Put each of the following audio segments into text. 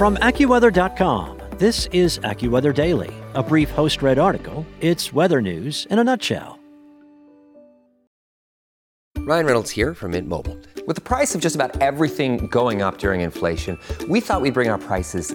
From AccuWeather.com, this is AccuWeather Daily, a brief host read article. It's weather news in a nutshell. Ryan Reynolds here from Mint Mobile. With the price of just about everything going up during inflation, we thought we'd bring our prices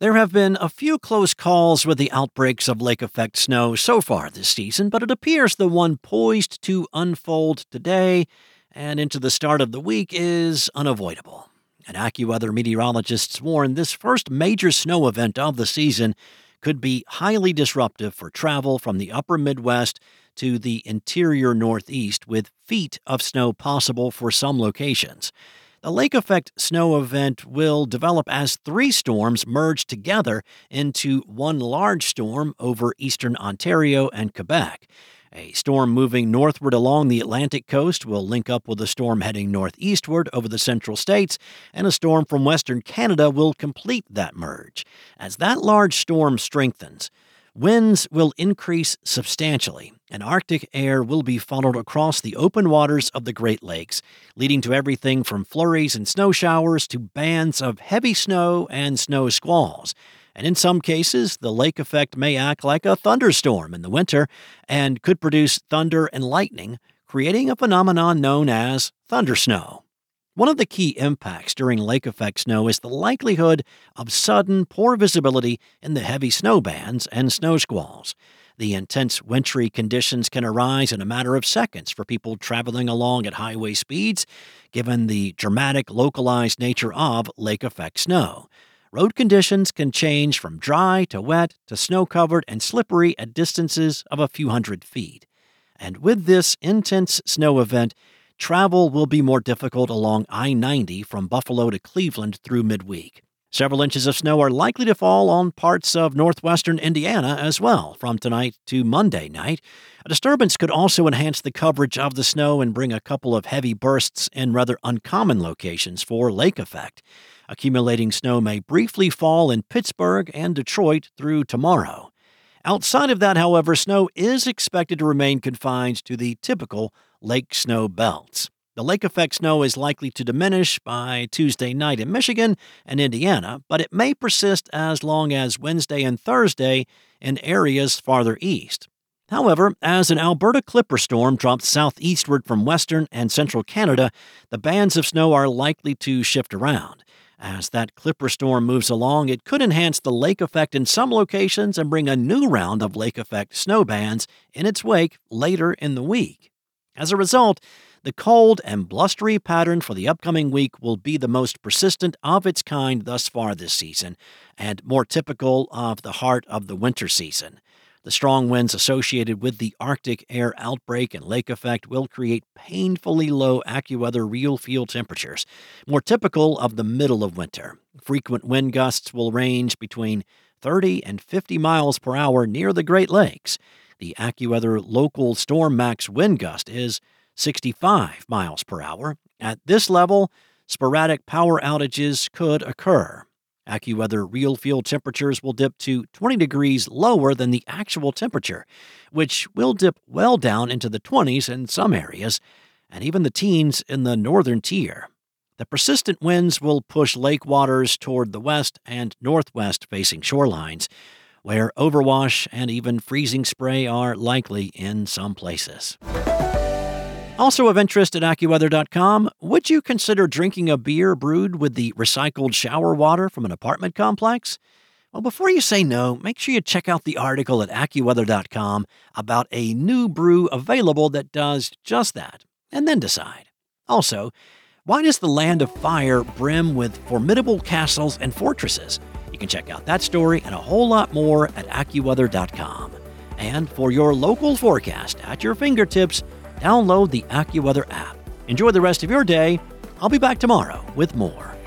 There have been a few close calls with the outbreaks of lake effect snow so far this season, but it appears the one poised to unfold today and into the start of the week is unavoidable. And AccuWeather meteorologists warn this first major snow event of the season could be highly disruptive for travel from the upper Midwest to the interior Northeast, with feet of snow possible for some locations. The lake effect snow event will develop as three storms merge together into one large storm over eastern Ontario and Quebec. A storm moving northward along the Atlantic coast will link up with a storm heading northeastward over the central states, and a storm from western Canada will complete that merge. As that large storm strengthens, winds will increase substantially, and Arctic air will be funneled across the open waters of the Great Lakes, leading to everything from flurries and snow showers to bands of heavy snow and snow squalls. And in some cases, the lake effect may act like a thunderstorm in the winter and could produce thunder and lightning, creating a phenomenon known as thundersnow. One of the key impacts during lake effect snow is the likelihood of sudden poor visibility in the heavy snow bands and snow squalls. The intense wintry conditions can arise in a matter of seconds for people traveling along at highway speeds, given the dramatic localized nature of lake effect snow. Road conditions can change from dry to wet to snow covered and slippery at distances of a few hundred feet. And with this intense snow event, travel will be more difficult along I 90 from Buffalo to Cleveland through midweek. Several inches of snow are likely to fall on parts of northwestern Indiana as well from tonight to Monday night. A disturbance could also enhance the coverage of the snow and bring a couple of heavy bursts in rather uncommon locations for lake effect. Accumulating snow may briefly fall in Pittsburgh and Detroit through tomorrow. Outside of that, however, snow is expected to remain confined to the typical lake snow belts. The lake effect snow is likely to diminish by Tuesday night in Michigan and Indiana, but it may persist as long as Wednesday and Thursday in areas farther east. However, as an Alberta clipper storm drops southeastward from western and central Canada, the bands of snow are likely to shift around. As that clipper storm moves along, it could enhance the lake effect in some locations and bring a new round of lake effect snow bands in its wake later in the week. As a result, the cold and blustery pattern for the upcoming week will be the most persistent of its kind thus far this season, and more typical of the heart of the winter season. The strong winds associated with the Arctic air outbreak and lake effect will create painfully low AccuWeather RealFeel temperatures, more typical of the middle of winter. Frequent wind gusts will range between 30 and 50 miles per hour near the Great Lakes. The AccuWeather local storm max wind gust is 65 miles per hour. At this level, sporadic power outages could occur. AccuWeather RealFeel temperatures will dip to 20 degrees lower than the actual temperature, which will dip well down into the 20s in some areas, and even the teens in the northern tier. The persistent winds will push lake waters toward the west and northwest facing shorelines, where overwash and even freezing spray are likely in some places. Also of interest at AccuWeather.com, would you consider drinking a beer brewed with the recycled shower water from an apartment complex? Well, before you say no, make sure you check out the article at AccuWeather.com about a new brew available that does just that, and then decide. Also, why does the land of fire brim with formidable castles and fortresses? You can check out that story and a whole lot more at AccuWeather.com. And for your local forecast at your fingertips, download the AccuWeather app. Enjoy the rest of your day. I'll be back tomorrow with more.